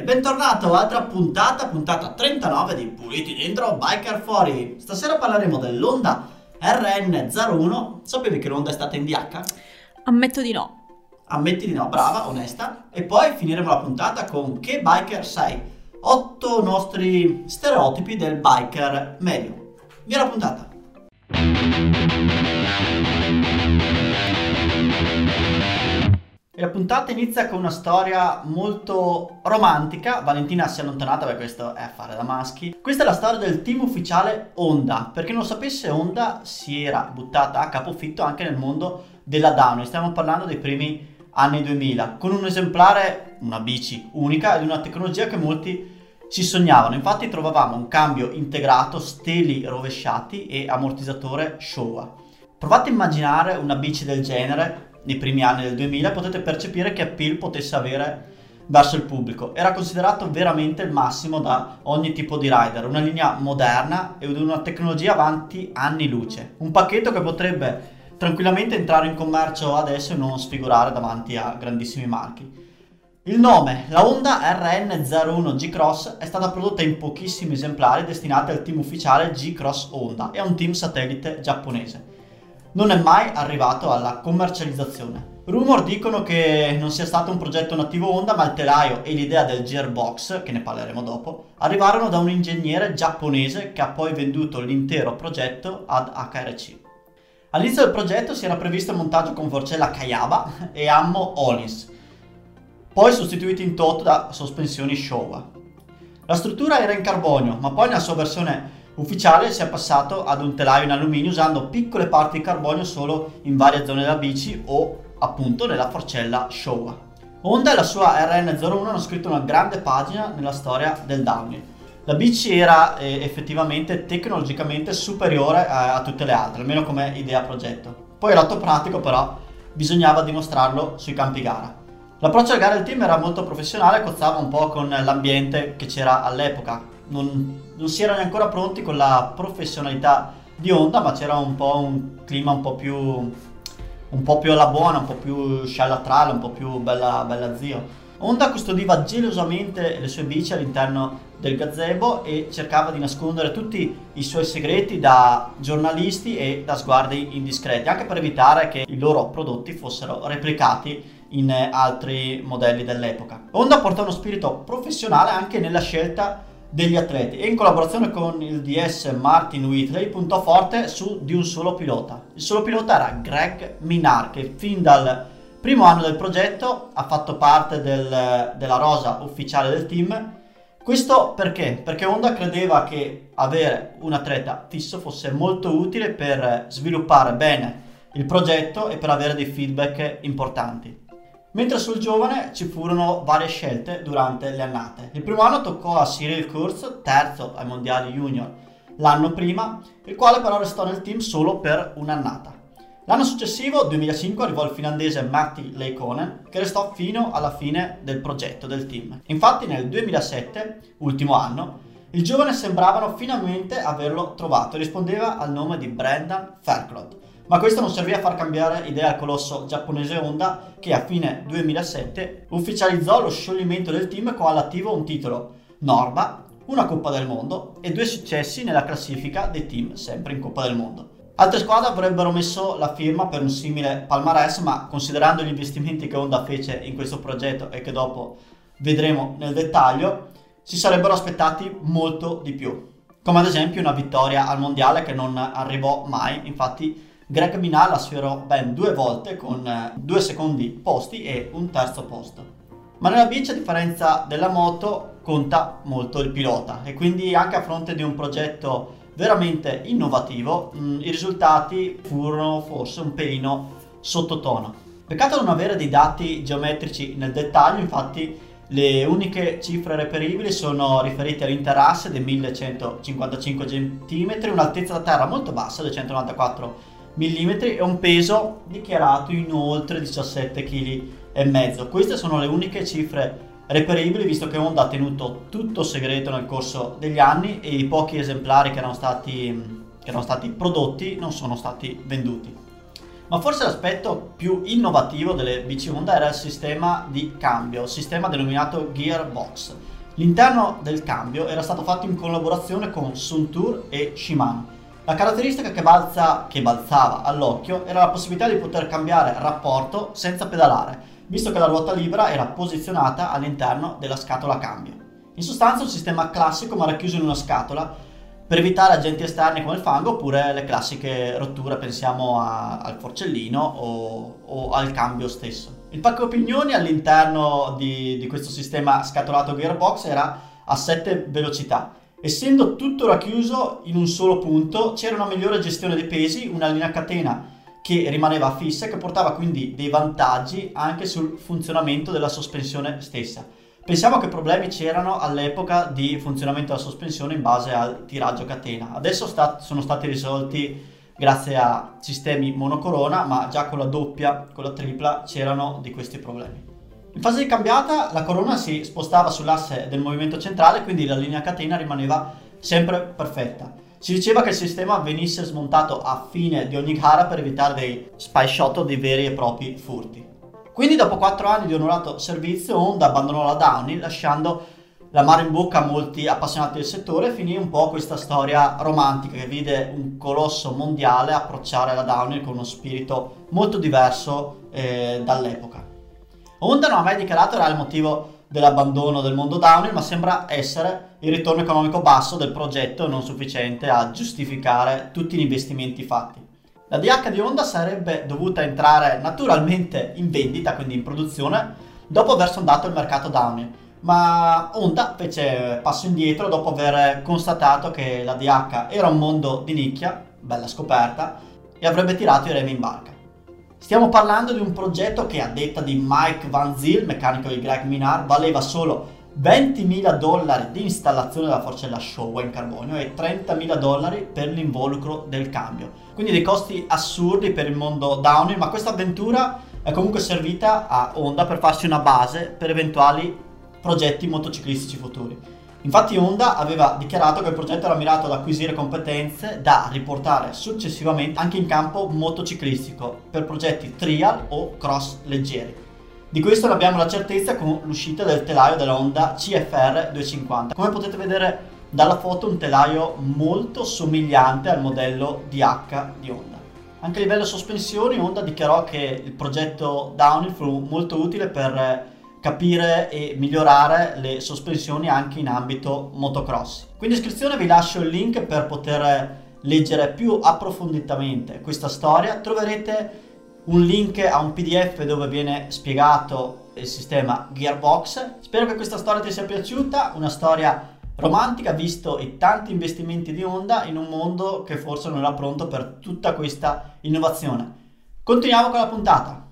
E bentornato, altra puntata, puntata 39 di Puliti Dentro Biker Fuori. Stasera parleremo dell'Honda RN01. Sapevi che l'Honda è stata in DH? Ammetto di no. Ammetti di no, brava, onesta. E poi finiremo la puntata con Che biker sei? 8 nostri stereotipi del biker medio. Via la puntata. E la puntata inizia con una storia molto romantica. Valentina si è allontanata perché questo è affare da maschi. Questa è la storia del team ufficiale Honda. Per chi non lo sapesse, Honda si era buttata a capofitto anche nel mondo della downhill. Stiamo parlando dei primi anni 2000, con un esemplare, una bici unica ed una tecnologia che molti si sognavano. Infatti trovavamo un cambio integrato, steli rovesciati e ammortizzatore Showa. Provate a immaginare una bici del genere nei primi anni del 2000 potete percepire che appeal potesse avere verso il pubblico. Era considerato veramente il massimo da ogni tipo di rider, una linea moderna ed una tecnologia avanti anni luce. Un pacchetto che potrebbe tranquillamente entrare in commercio adesso e non sfigurare davanti a grandissimi marchi. Il nome, la Honda RN01 G-Cross, è stata prodotta in pochissimi esemplari destinati al team ufficiale G-Cross Honda e a un team satellite giapponese non è mai arrivato alla commercializzazione. Rumor dicono che non sia stato un progetto nativo Honda, ma il telaio e l'idea del gearbox, che ne parleremo dopo, arrivarono da un ingegnere giapponese che ha poi venduto l'intero progetto ad HRC. All'inizio del progetto si era previsto il montaggio con forcella Kayaba e ammo Olins, poi sostituiti in toto da sospensioni Showa. La struttura era in carbonio, ma poi nella sua versione ufficiale si è passato ad un telaio in alluminio usando piccole parti di carbonio solo in varie zone della bici o appunto nella forcella Showa. Honda e la sua RN01 hanno scritto una grande pagina nella storia del downhill. La bici era eh, effettivamente tecnologicamente superiore a, a tutte le altre, almeno come idea progetto. Poi lato pratico però bisognava dimostrarlo sui campi gara. L'approccio alla gara del team era molto professionale, cozzava un po' con l'ambiente che c'era all'epoca. Non, non si erano ancora pronti con la professionalità di Honda, ma c'era un po' un clima un po' più, un po più alla buona, un po' più sciallatrale, un po' più bella, bella zio. Honda custodiva gelosamente le sue bici all'interno del gazebo e cercava di nascondere tutti i suoi segreti da giornalisti e da sguardi indiscreti, anche per evitare che i loro prodotti fossero replicati in altri modelli dell'epoca. Honda porta uno spirito professionale anche nella scelta degli atleti e in collaborazione con il DS Martin Whitley puntò forte su di un solo pilota. Il solo pilota era Greg Minar che fin dal primo anno del progetto ha fatto parte del, della rosa ufficiale del team. Questo perché? Perché Honda credeva che avere un atleta fisso fosse molto utile per sviluppare bene il progetto e per avere dei feedback importanti. Mentre sul giovane ci furono varie scelte durante le annate. Il primo anno toccò a Cyril Kurz, terzo ai mondiali junior l'anno prima, il quale però restò nel team solo per un'annata. L'anno successivo, 2005, arrivò il finlandese Matti Leikonen, che restò fino alla fine del progetto del team. Infatti nel 2007, ultimo anno, il giovane sembravano finalmente averlo trovato e rispondeva al nome di Brendan Fairclough ma questo non servì a far cambiare idea al colosso giapponese Honda che a fine 2007 ufficializzò lo scioglimento del team con all'attivo un titolo Norma, una Coppa del Mondo e due successi nella classifica dei team sempre in Coppa del Mondo. Altre squadre avrebbero messo la firma per un simile palmarès, ma considerando gli investimenti che Honda fece in questo progetto e che dopo vedremo nel dettaglio, si sarebbero aspettati molto di più. Come ad esempio una vittoria al mondiale che non arrivò mai, infatti Greg Minal la sfiorò ben due volte con eh, due secondi posti e un terzo posto. Ma nella bici, a differenza della moto, conta molto il pilota e quindi anche a fronte di un progetto veramente innovativo, mh, mm, i risultati furono forse un pelino sottotono. Peccato non avere dei dati geometrici nel dettaglio, infatti le uniche cifre reperibili sono riferite all'interasse dei 1155 cm, un'altezza da terra molto bassa, 294 mm e un peso dichiarato in oltre 17 kg e mezzo. Queste sono le uniche cifre reperibili visto che Honda ha tenuto tutto segreto nel corso degli anni e i pochi esemplari che erano stati, che erano stati prodotti non sono stati venduti. Ma forse l'aspetto più innovativo delle bici Honda era il sistema di cambio, sistema denominato Gearbox. L'interno del cambio era stato fatto in collaborazione con Suntour e Shimano. La caratteristica che, balza, che balzava all'occhio era la possibilità di poter cambiare rapporto senza pedalare, visto che la ruota libera era posizionata all'interno della scatola cambio. In sostanza un sistema classico ma racchiuso in una scatola per evitare agenti esterni come il fango oppure le classiche rotture, pensiamo a, al forcellino o, o, al cambio stesso. Il pacco opinioni all'interno di, di questo sistema scatolato gearbox era a 7 velocità. Essendo tutto racchiuso in un solo punto, c'era una migliore gestione dei pesi, una linea catena che rimaneva fissa e che portava quindi dei vantaggi anche sul funzionamento della sospensione stessa. Pensiamo che problemi c'erano all'epoca di funzionamento della sospensione in base al tiraggio catena. Adesso sta- sono stati risolti grazie a sistemi monocorona, ma già con la doppia, con la tripla c'erano di questi problemi. In fase di cambiata la corona si spostava sull'asse del movimento centrale, quindi la linea catena rimaneva sempre perfetta. Si diceva che il sistema venisse smontato a fine di ogni gara per evitare dei spy shot o dei veri e propri furti. Quindi dopo 4 anni di onorato servizio Honda abbandonò la Downy lasciando la mare in bocca a molti appassionati del settore e finì un po' questa storia romantica che vide un colosso mondiale approcciare la Downy con uno spirito molto diverso eh, dall'epoca. Honda non ha mai dichiarato era il motivo dell'abbandono del mondo Downy, ma sembra essere il ritorno economico basso del progetto non sufficiente a giustificare tutti gli investimenti fatti. La DH di Honda sarebbe dovuta entrare naturalmente in vendita, quindi in produzione, dopo aver sondato il mercato Downy, ma Honda fece passo indietro dopo aver constatato che la DH era un mondo di nicchia, bella scoperta, e avrebbe tirato i remi in barca. Stiamo parlando di un progetto che a detta di Mike Van Zyl, meccanico di Greg Minard, valeva solo 20.000 dollari di installazione della forcella Showa in carbonio e 30.000 dollari per l'involucro del cambio. Quindi dei costi assurdi per il mondo downhill, ma questa avventura è comunque servita a Honda per farsi una base per eventuali progetti motociclistici futuri. Infatti Honda aveva dichiarato che il progetto era mirato ad acquisire competenze da riportare successivamente anche in campo motociclistico per progetti trial o cross leggeri. Di questo ne abbiamo la certezza con l'uscita del telaio della Honda CFR 250. Come potete vedere dalla foto un telaio molto somigliante al modello DH di Honda. Anche a livello sospensioni Honda dichiarò che il progetto Downhill fu molto utile per capire e migliorare le sospensioni anche in ambito motocross. Qui in descrizione vi lascio il link per poter leggere più approfonditamente questa storia. Troverete un link a un pdf dove viene spiegato il sistema Gearbox. Spero che questa storia ti sia piaciuta, una storia romantica visto i tanti investimenti di Honda in un mondo che forse non era pronto per tutta questa innovazione. Continuiamo con la puntata.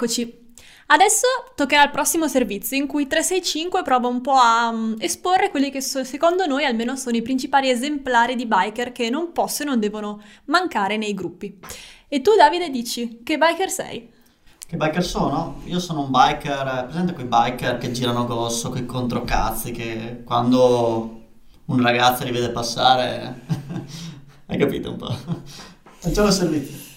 Rieccoci. Adesso toccherà il prossimo servizio in cui 365 prova un po' a um, esporre quelli che so, secondo noi almeno sono i principali esemplari di biker che non possono e non devono mancare nei gruppi. E tu Davide dici, che biker sei? Che biker sono? Io sono un biker, presente quei biker che girano grosso, quei controcazzi, che quando un ragazzo li vede passare... Hai capito un po'? Facciamo servizio.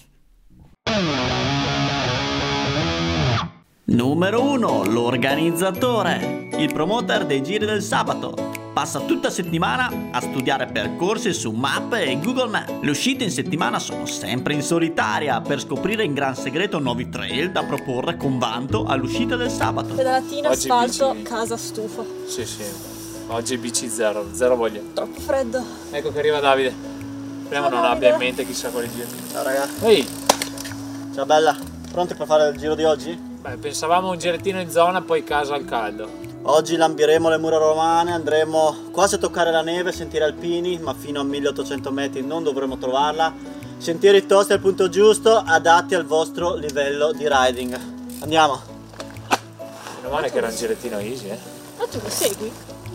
Numero 1. L'organizzatore. Il promoter dei giri del sabato. Passa tutta settimana a studiare percorsi su mappe e Google Maps. Le uscite in settimana sono sempre in solitaria per scoprire in gran segreto nuovi trail da proporre con vanto all'uscita del sabato. Pedalatina, asfalto, casa stufa. Sì, sì. Oggi bici zero, zero voglia. Troppo freddo. Ecco che arriva Davide. Speriamo non abbia in mente chissà quali giri. Ciao raga. Ehi, Ciao bella. Pronti per fare il giro di oggi? Beh, pensavamo un girettino in zona, poi casa al caldo. Oggi lambiremo le mura romane, andremo quasi a toccare la neve, sentieri alpini, ma fino a 1800 metri non dovremo trovarla. Sentieri tosti al punto giusto, adatti al vostro livello di riding. Andiamo. Meno male che era un girettino easy, eh. Ma tu lo segui?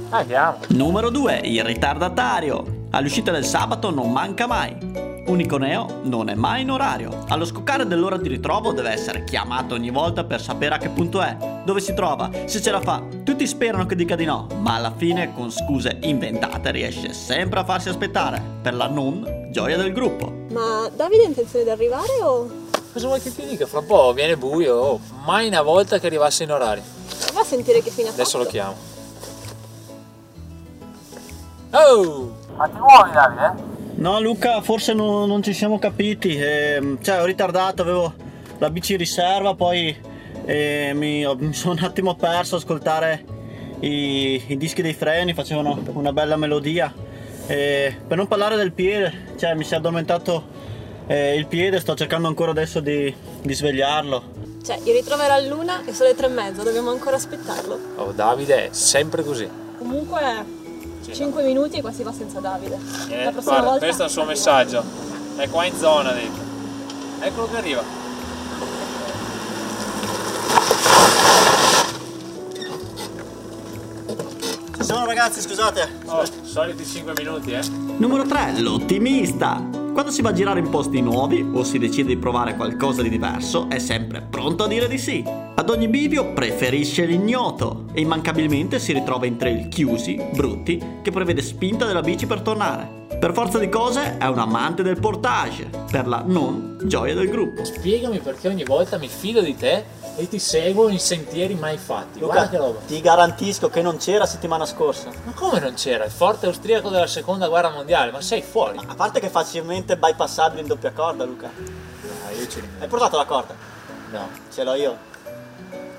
Andiamo. Numero 2, il ritardatario. All'uscita del sabato non manca mai. Unico neo non è mai in orario. Allo scoccare dell'ora di ritrovo deve essere chiamato ogni volta per sapere a che punto è, dove si trova, se ce la fa. Tutti sperano che dica di no, ma alla fine con scuse inventate riesce sempre a farsi aspettare per la non gioia del gruppo. Ma Davide ha intenzione di arrivare o... Cosa vuoi che ti dica? Fra un po' viene buio, oh, mai una volta che arrivasse in orario. Va a sentire che fine ha Adesso lo chiamo. Oh! Ma ti muovi Davide? No Luca, forse non, non ci siamo capiti, ehm, cioè ho ritardato, avevo la bici in riserva, poi eh, mi, ho- mi sono un attimo perso ad ascoltare i, i dischi dei freni, facevano una bella melodia. E per non parlare del piede, cioè mi si è addormentato eh, il piede, sto cercando ancora adesso di, di svegliarlo. Cioè, io ritroverò a luna e sono le tre e mezza, dobbiamo ancora aspettarlo. Oh Davide è sempre così. Comunque, 5 minuti e qua si va senza Davide. Eh, La prossima guarda, volta... questo è il suo messaggio. È qua in zona dentro. Eccolo che arriva. Ci sono ragazzi, scusate. Oh, soliti 5 minuti, eh? Numero 3, l'ottimista. Quando si va a girare in posti nuovi o si decide di provare qualcosa di diverso, è sempre pronto a dire di sì. Ad ogni bivio preferisce l'ignoto e immancabilmente si ritrova in trail chiusi, brutti, che prevede spinta della bici per tornare. Per forza di cose è un amante del portage, per la non gioia del gruppo. Spiegami perché ogni volta mi fido di te e ti seguo in sentieri mai fatti. Guarda che roba. ti garantisco che non c'era settimana scorsa. Ma come non c'era? Il forte austriaco della seconda guerra mondiale, ma sei fuori. A parte che è facilmente bypassabile in doppia corda, Luca. Ah, io ci Hai portato la corda? No. Ce l'ho io.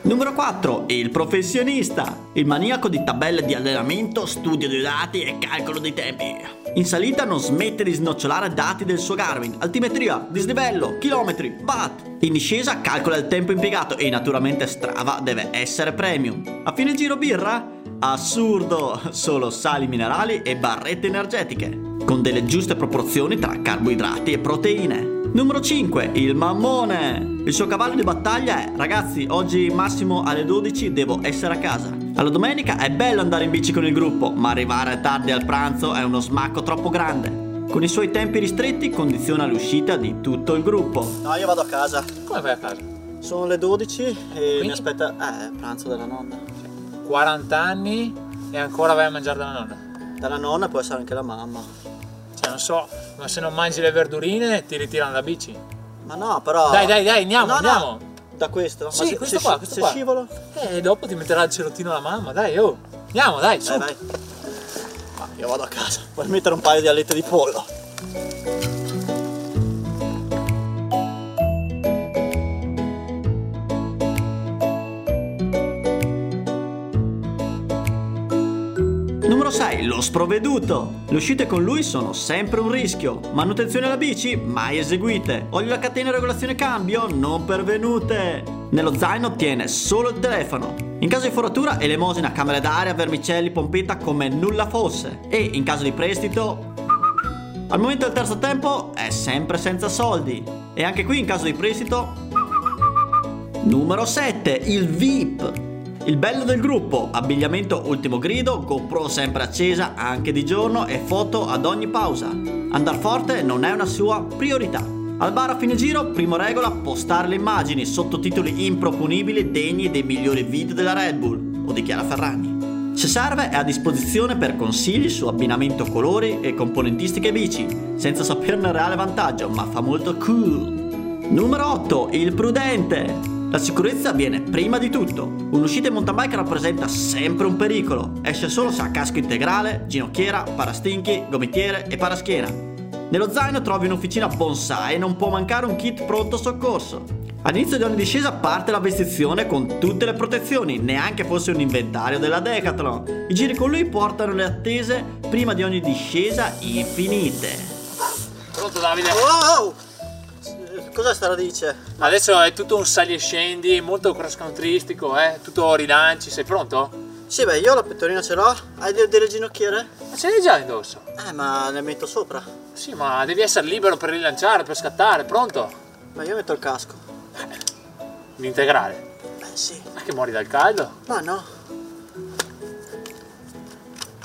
Numero 4. Il professionista. Il maniaco di tabelle di allenamento, studio dei dati e calcolo dei tempi. In salita non smette di snocciolare dati del suo Garmin, altimetria, dislivello, chilometri, watt. In discesa calcola il tempo impiegato e naturalmente Strava deve essere premium. A fine giro birra? Assurdo! Solo sali minerali e barrette energetiche, con delle giuste proporzioni tra carboidrati e proteine. Numero 5, il mammone. Il suo cavallo di battaglia è ragazzi, oggi massimo alle 12 devo essere a casa. Alla domenica è bello andare in bici con il gruppo, ma arrivare tardi al pranzo è uno smacco troppo grande. Con i suoi tempi ristretti condiziona l'uscita di tutto il gruppo. No, io vado a casa. Come vai a casa? Sono le 12 e Quindi? mi aspetta eh, pranzo della nonna. 40 anni e ancora vai a mangiare dalla nonna. Dalla nonna può essere anche la mamma. Cioè, non so, ma se non mangi le verdurine ti ritirano la bici. Ma no, però. Dai, dai, dai, andiamo, No, no. andiamo. Da questo? Sì, Ma se, questo se qua, questo se qua. scivolo? E dopo ti metterà il cerottino la mamma, dai, oh. Andiamo, dai, su. Dai, vai. Ma io vado a casa. Puoi mettere un paio di alette di pollo. 6, lo sprovveduto. Le uscite con lui sono sempre un rischio. Manutenzione alla bici? Mai eseguite. Olio a catena regolazione cambio? Non pervenute. Nello zaino tiene solo il telefono. In caso di foratura, elemosina, camere d'aria, vermicelli, pompetta come nulla fosse. E in caso di prestito, al momento del terzo tempo è sempre senza soldi. E anche qui in caso di prestito... Numero 7, il VIP. Il bello del gruppo, abbigliamento ultimo grido, GoPro sempre accesa anche di giorno e foto ad ogni pausa. Andar forte non è una sua priorità. Al bar a fine giro, prima regola, postare le immagini, sottotitoli improponibili degni dei migliori video della Red Bull o di Chiara Ferragni. Se serve è a disposizione per consigli su abbinamento colori e componentistiche bici, senza saperne il reale vantaggio, ma fa molto cool. Numero 8. Il prudente. La sicurezza viene prima di tutto. Un'uscita in mountain bike rappresenta sempre un pericolo. Esce solo se ha casco integrale, ginocchiera, parastinchi, gomittiere e paraschiena. Nello zaino trovi un'officina bonsai e non può mancare un kit pronto soccorso. All'inizio di ogni discesa parte la vestizione con tutte le protezioni, neanche fosse un inventario della Decathlon. I giri con lui portano le attese prima di ogni discesa infinite. Pronto Davide? Wow! Cosa sta radice? Adesso è tutto un sali e scendi, molto cross countrystico, eh? Tutto rilanci, sei pronto? Sì, beh, io la pettorina ce l'ho. Hai de- delle ginocchiere? Ma ce l'hai già indosso? Eh, ma le metto sopra. Sì, ma devi essere libero per rilanciare, per scattare, pronto? Ma io metto il casco. L'integrale. Eh sì. Ma che muori dal caldo? Ma no.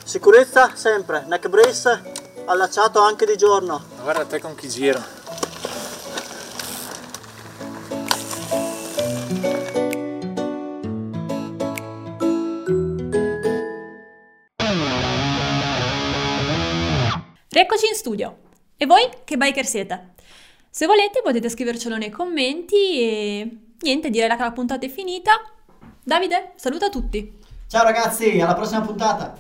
Sicurezza sempre, neck brace allacciato anche di giorno. Ma guarda te con chi giro. Rieccoci in studio. E voi che biker siete? Se volete potete scrivercelo nei commenti e niente, direi che la puntata è finita. Davide, saluta tutti. Ciao ragazzi, alla prossima puntata.